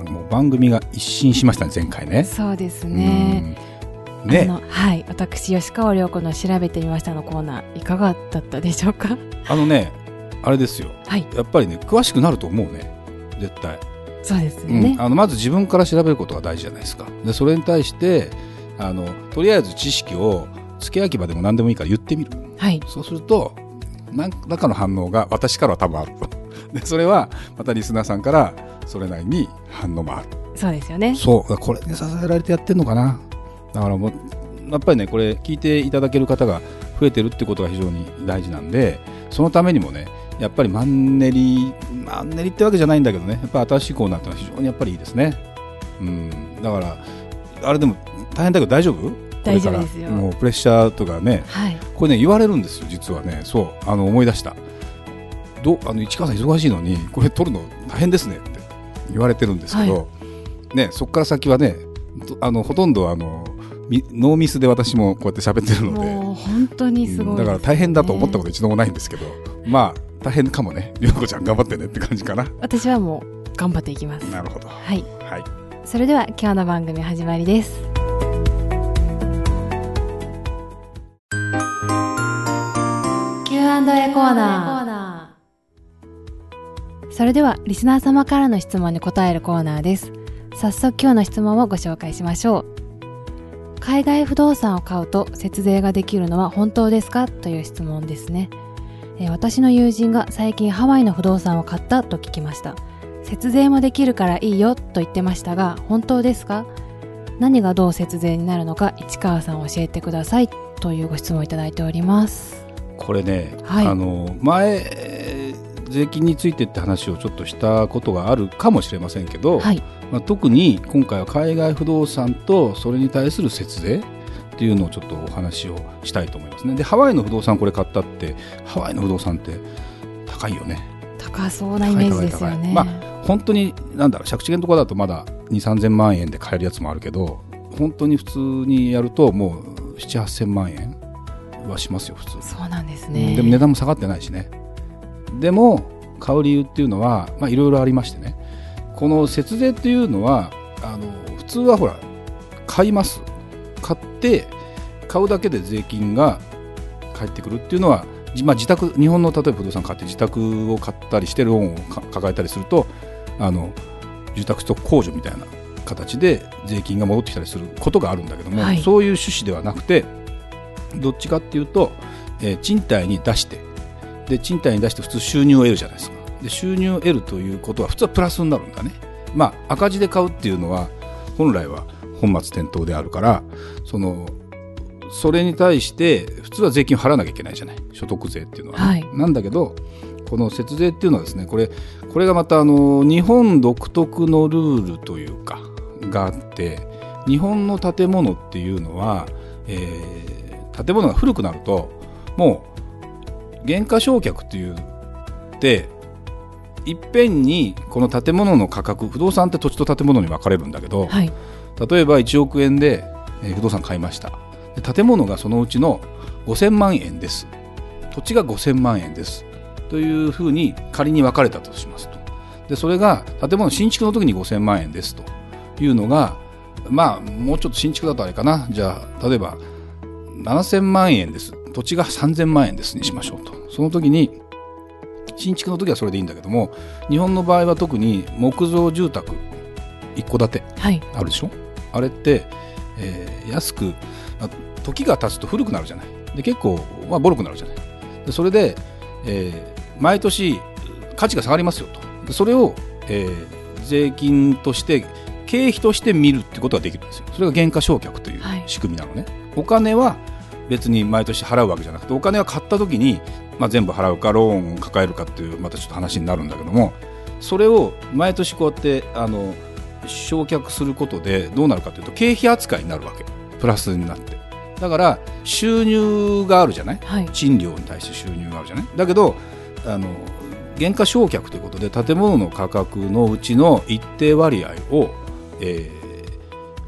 なんかもう番組が一新しましたね前回ね。そうですね。うん。ね。はい。私吉川良子の調べてみましたのコーナーいかがだったでしょうか？あのねあれですよ。はい。やっぱりね詳しくなると思うね絶対。そうですようん。ね、あのまず自分から調べることが大事じゃないですか。でそれに対してあのとりあえず知識を付け焼き場でも何でもいいから言ってみる。はい。そうすると何らかの反応が私からは多分ある。とでそれはまたリスナーさんからそれなりに反応もある。そうですよね。そうこれに支えられてやってんのかな。だからもうやっぱりねこれ聞いていただける方が増えてるってことが非常に大事なんでそのためにもねやっぱりマンネリマンネリってわけじゃないんだけどねやっぱ新しいコーナーってのは非常にやっぱりいいですね。うん。だからあれでも大変だけど大丈夫？大丈夫ですよ。もうプレッシャーとかねはい。これね言われるんですよ実はね。そうあの思い出したどあの市川さん忙しいのにこれ取るの大変ですねって言われてるんですけど、ねそこから先はねとあのほとんどあのみノーミスで私もこうやって喋ってるのでもう本当にすごいね、うんだから大変だと思ったこと一度もないんですけどまあ大変かもね涼子ちゃん頑張ってねって感じかな。私はもう頑張っていきます。なるほど。はい。はい。それでは今日の番組始まりです。Q&A コーナーそれではリスナー様からの質問に答えるコーナーです。早速今日の質問をご紹介しましょう。海外不動産を買うと節税ができるのは本当ですかという質問ですね、えー私の友人が最近ハワイの不動産を買ったと聞きました。節税もできるからいいよと言ってましたが本当ですか？何がどう節税になるのか市川さん教えてくださいというご質問をいただいております。これね、はい。あの前えー税金についてって話をちょっとしたことがあるかもしれませんけど、はい。まあ、特に今回は海外不動産とそれに対する節税っていうのをちょっとお話をしたいと思いますね。でハワイの不動産これ買ったってハワイの不動産って高いよね。高そうなイメージですよね、高い高い高本当になんだろう借地権とかだとまだ2 3 0 0 0万円で買えるやつもあるけど本当に普通にやるともう7 8 0 0 0万円はしますよ普通そうなんですうんねでも値段も下がってないしねでも買う理由っていうのはまあいろいろありましてね。この節税っていうのはあの普通はほら買います。買って買うだけで税金が返ってくるっていうのは、じまあ、自宅日本の例えば不動産買って自宅を買ったりしてローンをか抱えたりするとあの住宅と控除みたいな形で税金が戻ってきたりすることがあるんだけども、はい。そういう趣旨ではなくてどっちかっていうと、えー賃貸に出してで賃貸に出して普通収入を得るじゃないですか。で収入を得るということは普通はプラスになるんだね。まあ赤字で買うっていうのは本来は本末転倒であるからそのそれに対して普通は税金を払わなきゃいけないじゃない。所得税っていうのはね、はい。なんだけどこの節税っていうのはですねこれこれがまたあの日本独特のルールというかがあって日本の建物っていうのは、えー建物が古くなるともう減価償却っていうっていっぺんにこの建物の価格不動産って土地と建物に分かれるんだけど、はい。例えば1億円で、えー不動産買いました。で建物がそのうちの5000万円です。土地が5000万円です。というふうに仮に分かれたとしますと。でそれが建物新築の時に5000万円ですというのがまあもうちょっと新築だとあれかな。じゃあ例えば7000万円です土地が3000万円ですにしましょうと。その時に新築の時はそれでいいんだけども日本の場合は特に木造住宅一戸建てはい。あるでしょ？あれって、えー安くあ時が経つと古くなるじゃない。で結構、まあ、ボロくなるじゃない。でそれで、えー毎年価値が下がりますよと。でそれを、えー税金として経費として見るってことができるんですよ。それが減価償却というはい。仕組みなのね、お金は別に毎年払うわけじゃなくてお金は買った時に、まあ、全部払うかローンを抱えるかっていうまたちょっと話になるんだけどもそれを毎年こうやってあの償却することでどうなるかというと経費扱いになるわけ。プラスになって。だから収入があるじゃない？はい。賃料に対して収入があるじゃない？だけどあの減価償却ということで建物の価格のうちの一定割合を、えー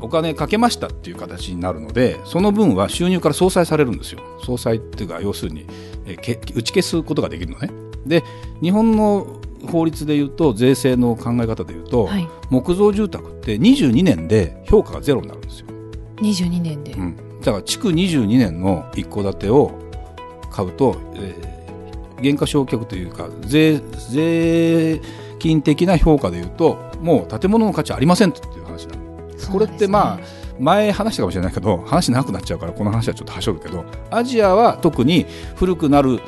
お金かけましたっていう形になるのでその分は収入から相殺されるんですよ。相殺っていうか要するに、えーけ打ち消すことができるのね。で日本の法律でいうと税制の考え方でいうと、はい。木造住宅って22年で評価がゼロになるんですよ。22年で、うん、だから築22年の一戸建てを買うと、えー減価償却というか税税金的な評価でいうともう建物の価値ありませんっていう話なのこれってまあ前話したかもしれないけど話長くなっちゃうからこの話はちょっとはしょるけどアジアは特に古くなる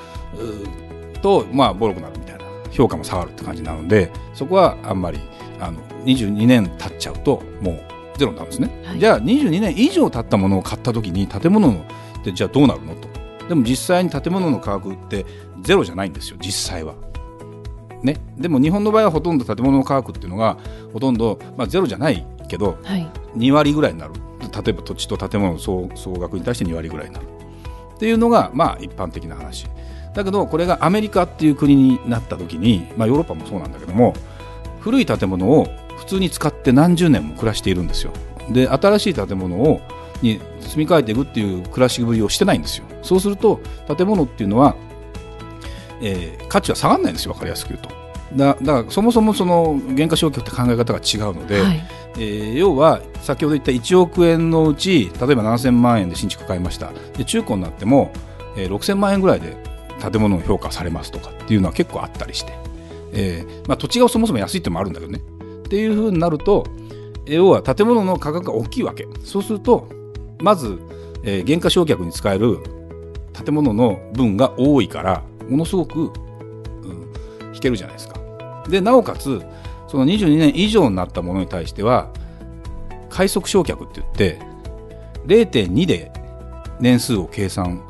とまあボロくなるみたいな評価も下がるって感じなのでそこはあんまりあの22年経っちゃうともうゼロになるんですね、はい。じゃあ22年以上経ったものを買った時に建物のってじゃあどうなるのと。でも実際に建物の価格ってゼロじゃないんですよ実際は。ね、でも日本の場合はほとんど建物の価格っていうのがほとんど、まあ、ゼロじゃないけどはい。2割ぐらいになる。例えば土地と建物の総総額に対して2割ぐらいになる。っていうのがまあ一般的な話。だけどこれがアメリカっていう国になった時に、まあ、ヨーロッパもそうなんだけども古い建物を普通に使って何十年も暮らしているんですよ。で新しい建物をに住み替えていくっていう暮らしぶりをしてないんですよ。そうすると建物っていうのは、えー価値は下がらないんですよ。分かりやすく言うと。だだからそもそもその減価償却って考え方が違うので、はいえー要は先ほど言った1億円のうち例えば7000万円で新築買いました。で中古になっても、えー6000万円ぐらいで建物の評価されますとかっていうのは結構あったりして、えーまあ、土地がそもそも安いってもあるんだけどね。っていうふうになると要は建物の価格が大きいわけ。そうするとまず、えー減価償却に使える建物の分が多いからものすごく、うん、引けるじゃないですか。でなおかつその22年以上になったものに対しては快速償却って言って0.2で年数を計算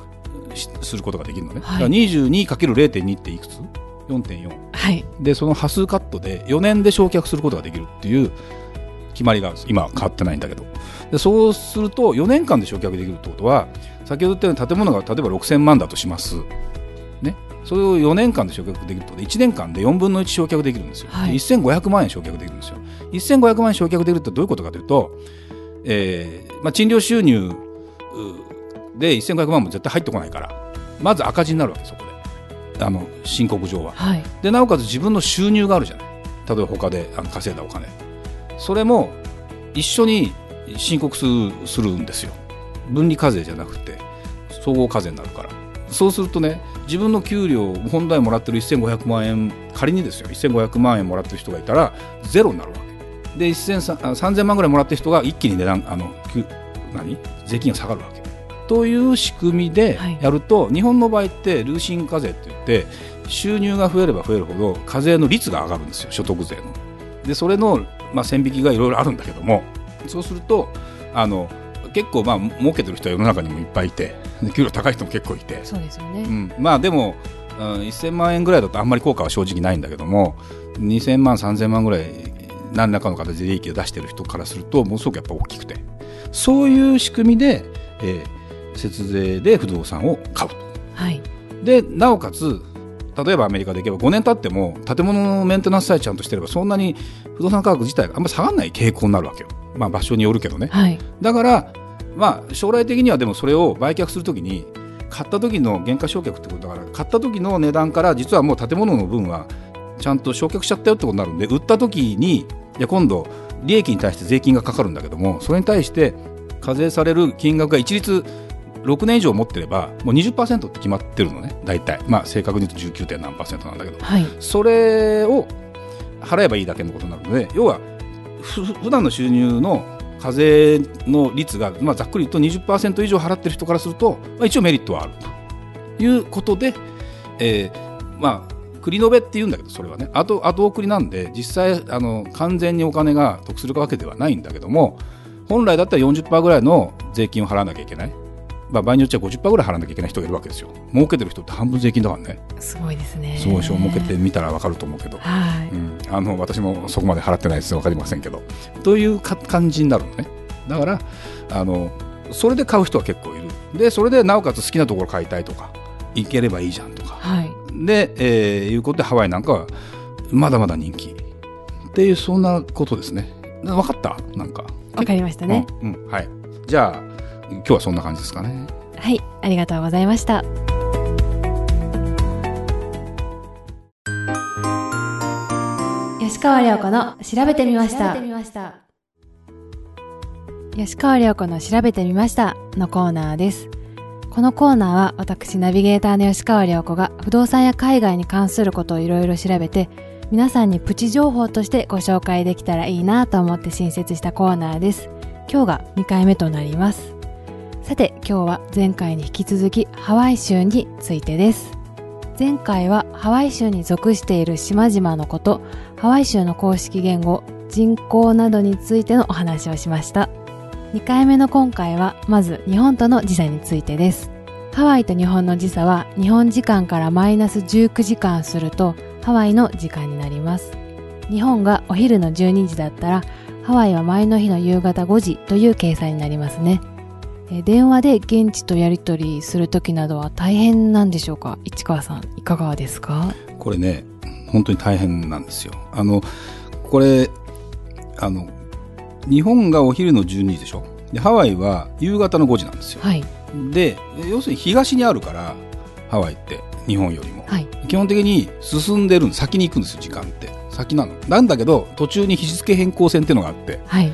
しすることができるのね、はい。だから 22×0.2 っていくつ ?4.4 はい。でその波数カットで4年で償却することができるっていう決まりがあるんです。今は変わってないんだけど。でそうすると4年間で償却できるってことは先ほど言ったように建物が例えば6000万だとします、ね、それを4年間で償却できるとで1年間で4分の1償却できるんですよ、はい。で1500万円償却できるんですよ。1500万円償却できるってどういうことかというと、えーまあ、賃料収入うで1500万も絶対入ってこないからまず赤字になるわけそこで。あの申告上は。はい。でなおかつ自分の収入があるじゃない。例えば他であの稼いだお金。それも一緒に申告するするんですよ。分離課税じゃなくて総合課税になるから。そうするとね自分の給料本来もらってる1500万円仮にですよ1500万円もらってる人がいたらゼロになるわけ。で1000 3000万ぐらいもらってる人が一気に値段あの給何？税金が下がるわけ。という仕組みではい。やると、日本の場合ってルーシン課税って言って収入が増えれば増えるほど課税の率が上がるんですよ所得税の。でそれの、まあ、線引きがいろいろあるんだけどもそうするとあの結構まあ儲けてる人は世の中にもいっぱいいてで給料高い人も結構いて、そうですよね、うん、まあでも、うん、1000万円ぐらいだとあんまり効果は正直ないんだけども2000万3000万ぐらい何らかの形で利益を出してる人からするとものすごくやっぱ大きくて。そういう仕組みで、えー節税で不動産を買うと。はい。でなおかつ例えばアメリカでいけば5年経っても建物のメンテナンスさえちゃんとしてればそんなに不動産価格自体があんま下がらない傾向になるわけよ、まあ、場所によるけどね。はい。だから、まあ、将来的にはでもそれを売却するときに買った時の原価償却ってことだから買った時の値段から実はもう建物の分はちゃんと償却しちゃったよってことになるんで売った時にいや今度利益に対して税金がかかるんだけどもそれに対して課税される金額が一律6年以上持ってればもう20%って決まってるのね大体まあ正確に言うと 19. 点何パーセントなんだけどはいそれを払えばいいだけのことになるので要はふ普段の収入の課税の率が、まあ、ざっくり言うと20%以上払ってる人からすると、まあ、一応メリットはあるということで、えーまあ繰り延べって言うんだけどそれはね。後後送りなんで実際あの完全にお金が得するわけではないんだけども本来だったら40%ぐらいの税金を払わなきゃいけない、まあ、場合によっちゃ50%ぐらい払わなきゃいけない人がいるわけですよ。儲けてる人って半分税金だからね。すごいですね。すごいでしょ。儲けてみたら分かると思うけど。はい、うん、あの私もそこまで払ってないです。分かりませんけど。というか感じになるのね。だからあのそれで買う人は結構いる。でそれでなおかつ好きなところ買いたいとか行ければいいじゃんとか。はい。で、えーいうことでハワイなんかはまだまだ人気。っていうそんなことですね。分かった？なんか。わかりましたね。うん、うん。はい。じゃあ今日はそんな感じですかねはい。ありがとうございました。吉川亮子の調べてみました。吉川亮子の調べてみましたのコーナーです。このコーナーは私ナビゲーターの吉川亮子が不動産や海外に関することをいろいろ調べて皆さんにプチ情報としてご紹介できたらいいなと思って新設したコーナーです。今日が2回目となります。さて今日は前回に引き続きハワイ州についてです。前回はハワイ州に属している島々のこと、ハワイ州の公式言語、人口などについてのお話をしました。2回目の今回はまず日本との時差についてです。ハワイと日本の時差は日本時間からマイナス19時間するとハワイの時間になります。日本がお昼の12時だったらハワイは前の日の夕方5時という計算になりますね。えー電話で現地とやり取りするときなどは大変なんでしょうか？市川さんいかがですか？これね本当に大変なんですよ。あのこれあの日本がお昼の12時でしょ？でハワイは夕方の5時なんですよ。はい。で要するに東にあるからハワイって日本よりも。はい。基本的に進んでる先に行くんですよ時間って。先なの。なんだけど途中に日付変更線っていうのがあってはい。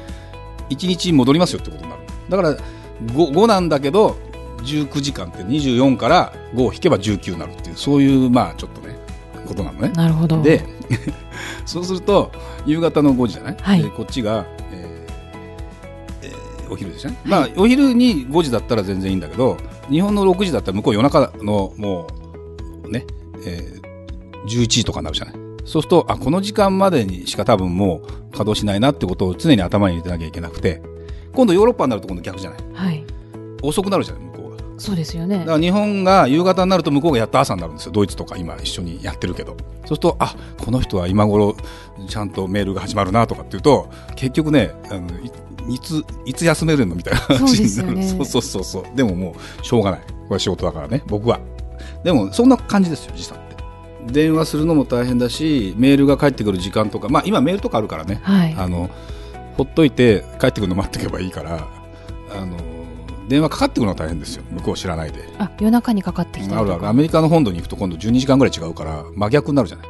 1日戻りますよってことになる。だから 5, 5なんだけど19時間って24から5を引けば19になるっていうそういうまあちょっとねことなのね。なるほど。で そうすると夕方の5時じゃない、はい。でこっちが、えーえーお昼でしょ、まあお昼に5時だったら全然いいんだけど日本の6時だったら向こう夜中のもうね、えー11時とかになるじゃない？そうするとあこの時間までにしか多分もう稼働しないなってことを常に頭に入れてなきゃいけなくて今度ヨーロッパになると今度逆じゃない？はい。遅くなるじゃない？向こうが。そうですよね。だから日本が夕方になると向こうがやっと朝になるんですよ。ドイツとか今一緒にやってるけど。そうするとあこの人は今頃ちゃんとメールが始まるなとかっていうと結局ねあのいいついつ休めるのみたいな話になるそうね。そうそうそうでももうしょうがない。これは仕事だからね僕は。でもそんな感じですよ時差って。電話するのも大変だしメールが返ってくる時間とかまあ今メールとかあるからね。はい。あのほっといて帰ってくるの待っておけばいいからあの電話かかってくるのは大変ですよ。向こう知らないで。あ夜中にかかってきた。りあるある。アメリカの本土に行くと今度12時間ぐらい違うから真逆になるじゃない。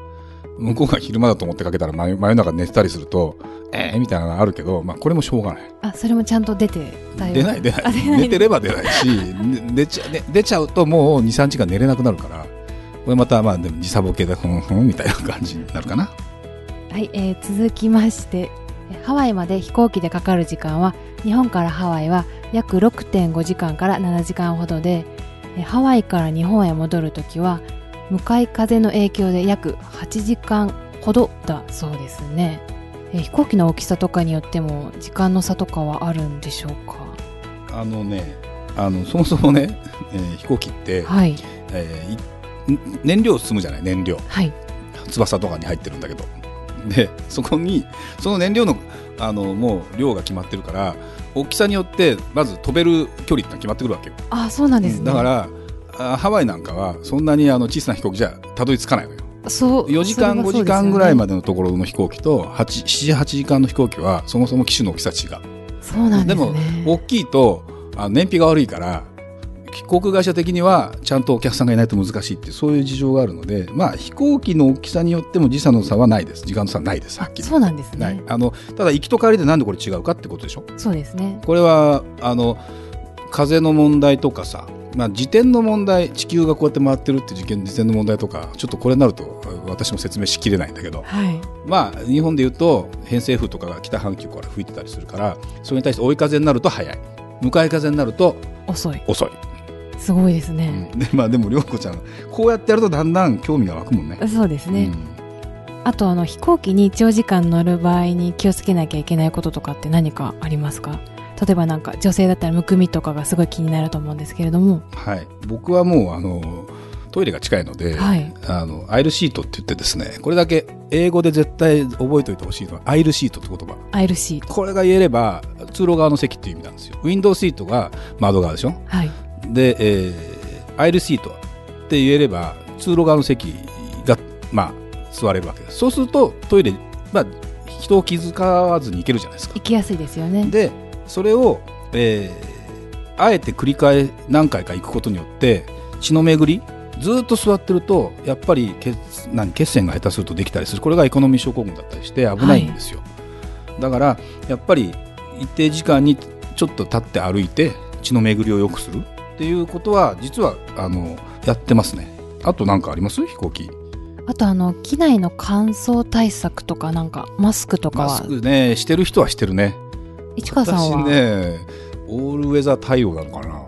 向こうが昼間だと思ってかけたら真真夜中寝てたりするとえー、みたいなのあるけど、まあ、これもしょうがない。あそれもちゃんと出て出ない出ない。寝てれば出ないし ね出ちゃね出ちゃうともう23時間寝れなくなるからこれまたまあでも時差ボケでふんふんみたいな感じになるかな。はい、えー続きましてえハワイまで飛行機でかかる時間は日本からハワイは約6.5時間から7時間ほどでえハワイから日本へ戻るときは向かい風の影響で約8時間ほどだそうですね。え飛行機の大きさとかによっても時間の差とかはあるんでしょうか？あのねあのそもそもね、えー飛行機って、はい。えーい燃料積むじゃない燃料。はい。翼とかに入ってるんだけどでそこにその燃料のあのもう量が決まってるから大きさによってまず飛べる距離って決まってくるわけよ、あそうなんですね。だからあハワイなんかはそんなにあの小さな飛行機じゃたどり着かないのよ。そう4時間5それはそうですよね。時間ぐらいまでのところの飛行機と78時間の飛行機はそもそも機種の大きさ違う。そうなんですね。も大きいとあ燃費が悪いから航空会社的にはちゃんとお客さんがいないと難しいってそういう事情があるので、まあ、飛行機の大きさによっても時差の差はないです。時間の差はないですはっきりそうなんですね。あのただ行きと帰りでなんでこれ違うかってことでしょ？そうですね。これはあの風の問題とかさ、まあ、自転の問題地球がこうやって回ってるって事件自転の問題とかちょっとこれになると私も説明しきれないんだけどはい。まあ日本でいうと偏西風とかが北半球から吹いてたりするからそれに対して追い風になると速い。向かい風になると遅い。遅い、すごいですね、でまあでも涼子ちゃんこうやってやるとだんだん興味が湧くもんね。そうですね、うん。あとあの飛行機に長時間乗る場合に気をつけなきゃいけないこととかって何かありますか？例えばなんか女性だったらむくみとかがすごい気になると思うんですけれども。はい、僕はもうあのトイレが近いので、はい。あのアイルシートって言ってですねこれだけ英語で絶対覚えておいてほしいのはアイルシートって言葉。アイルシート。これが言えれば通路側の席っていう意味なんですよ。ウィンドウシートが窓側でしょ？はいで、えーアイルシートって言えれば通路側の席がまあ座れるわけ。ですそうするとトイレまあ人を気遣わずに行けるじゃないですか。行きやすいですよね。でそれを、えーあえて繰り返何回か行くことによって血の巡りずっと座ってるとやっぱり血何血栓が下手するとできたりする。これがエコノミー症候群だったりして危ないんですよ、だからやっぱり一定時間にちょっと立って歩いて血の巡りを良くするっていうことは実はあのやってますね。あと何かあります？飛行機。あとあの機内の乾燥対策とかなんかマスクとかは？マスクねしてる人はしてるね。市川さんは、私ねオールウェザー対応なのかな。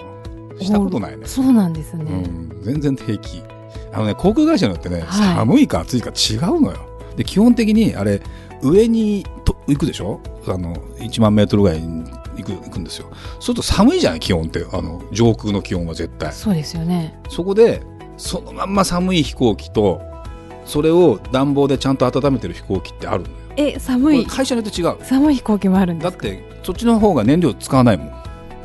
したことないね。そうなんですね、うん、全然平気。あのね航空会社によってね、はい。寒いか暑いか違うのよ。で基本的にあれ上にと行くでしょ？あの1万メートルぐらいに行く行くんですよ。そうすると寒いじゃない気温って。あの上空の気温は絶対。そうですよね。そこでそのまんま寒い飛行機とそれを暖房でちゃんと温めてる飛行機ってあるのよ。えこ寒い。れ会社によって違う。寒い飛行機もあるんですか？だってそっちの方が燃料使わないもん。だ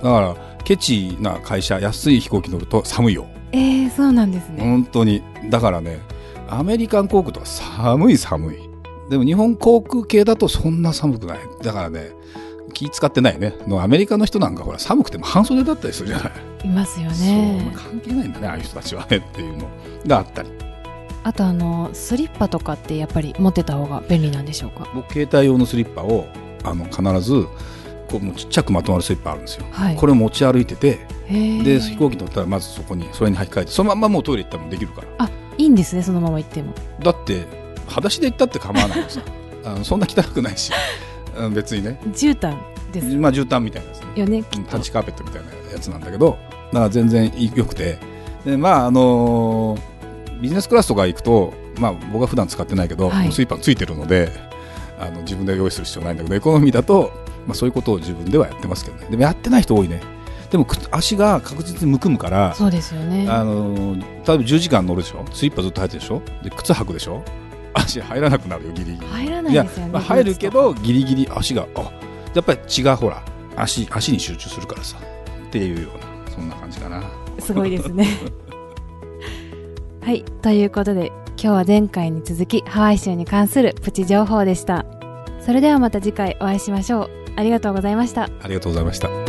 からケチな会社安い飛行機乗ると寒いよ。えー、そうなんですね、本当に。だからねアメリカン航空とか寒い寒い。でも日本航空系だとそんな寒くない。だからね気使ってないね。のアメリカの人なんかほら寒くても半袖だったりするじゃない、いますよね。関係ないんだねああいう人たちはねっていうの。があったり。あとあのスリッパとかってやっぱり持ってた方が便利なんでしょうか？僕携帯用のスリッパをあの必ずこうもうちっちゃくまとまるスリッパあるんですよ。はい。これを持ち歩いててで飛行機乗ったらまずそこにそれに履き替えてそのまんまもうトイレ行ったらもできるから。あいいんですねそのまま行っても。だって裸足で行ったって構わないのさ。あのそんな汚くないしあの別にね。絨毯です。まあ絨毯みたいなやつね。よねうんタッチカーペットみたいなやつなんだけどだから全然良くて。でまああのービジネスクラスとか行くとまあ僕は普段使ってないけど、はい。スリッパついてるのであの自分で用意する必要ないんだけどエコノミーだと、まあ、そういうことを自分ではやってますけどね。でもやってない人多いね。でもく足が確実にむくむからそうですよね。あのー例えば10時間乗るでしょ？スリッパずっと履いてるでしょ？で靴履くでしょ？足入らなくなるよギリギリ。入らないですよねまあ、入るけどギリギリ足があやっぱり血がほら足足に集中するからさっていうようなそんな感じかな。すごいですね。はいということで今日は前回に続きハワイ州に関するプチ情報でした。それではまた次回お会いしましょう。ありがとうございました。ありがとうございました